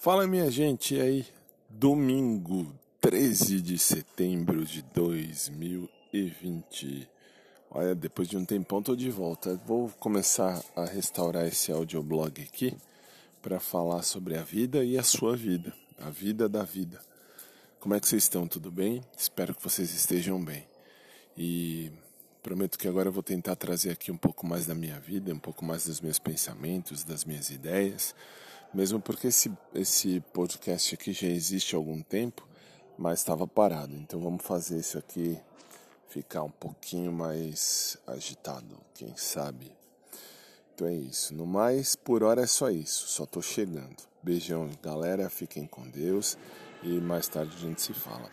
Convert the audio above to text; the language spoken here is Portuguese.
Fala minha gente, aí? Domingo 13 de setembro de 2020. Olha, depois de um tempão tô de volta. Vou começar a restaurar esse audioblog aqui para falar sobre a vida e a sua vida, a vida da vida. Como é que vocês estão? Tudo bem? Espero que vocês estejam bem. E prometo que agora eu vou tentar trazer aqui um pouco mais da minha vida, um pouco mais dos meus pensamentos, das minhas ideias mesmo porque esse, esse podcast aqui já existe há algum tempo, mas estava parado. Então vamos fazer isso aqui ficar um pouquinho mais agitado, quem sabe. Então é isso. No mais, por hora é só isso. Só tô chegando. Beijão, galera. Fiquem com Deus e mais tarde a gente se fala.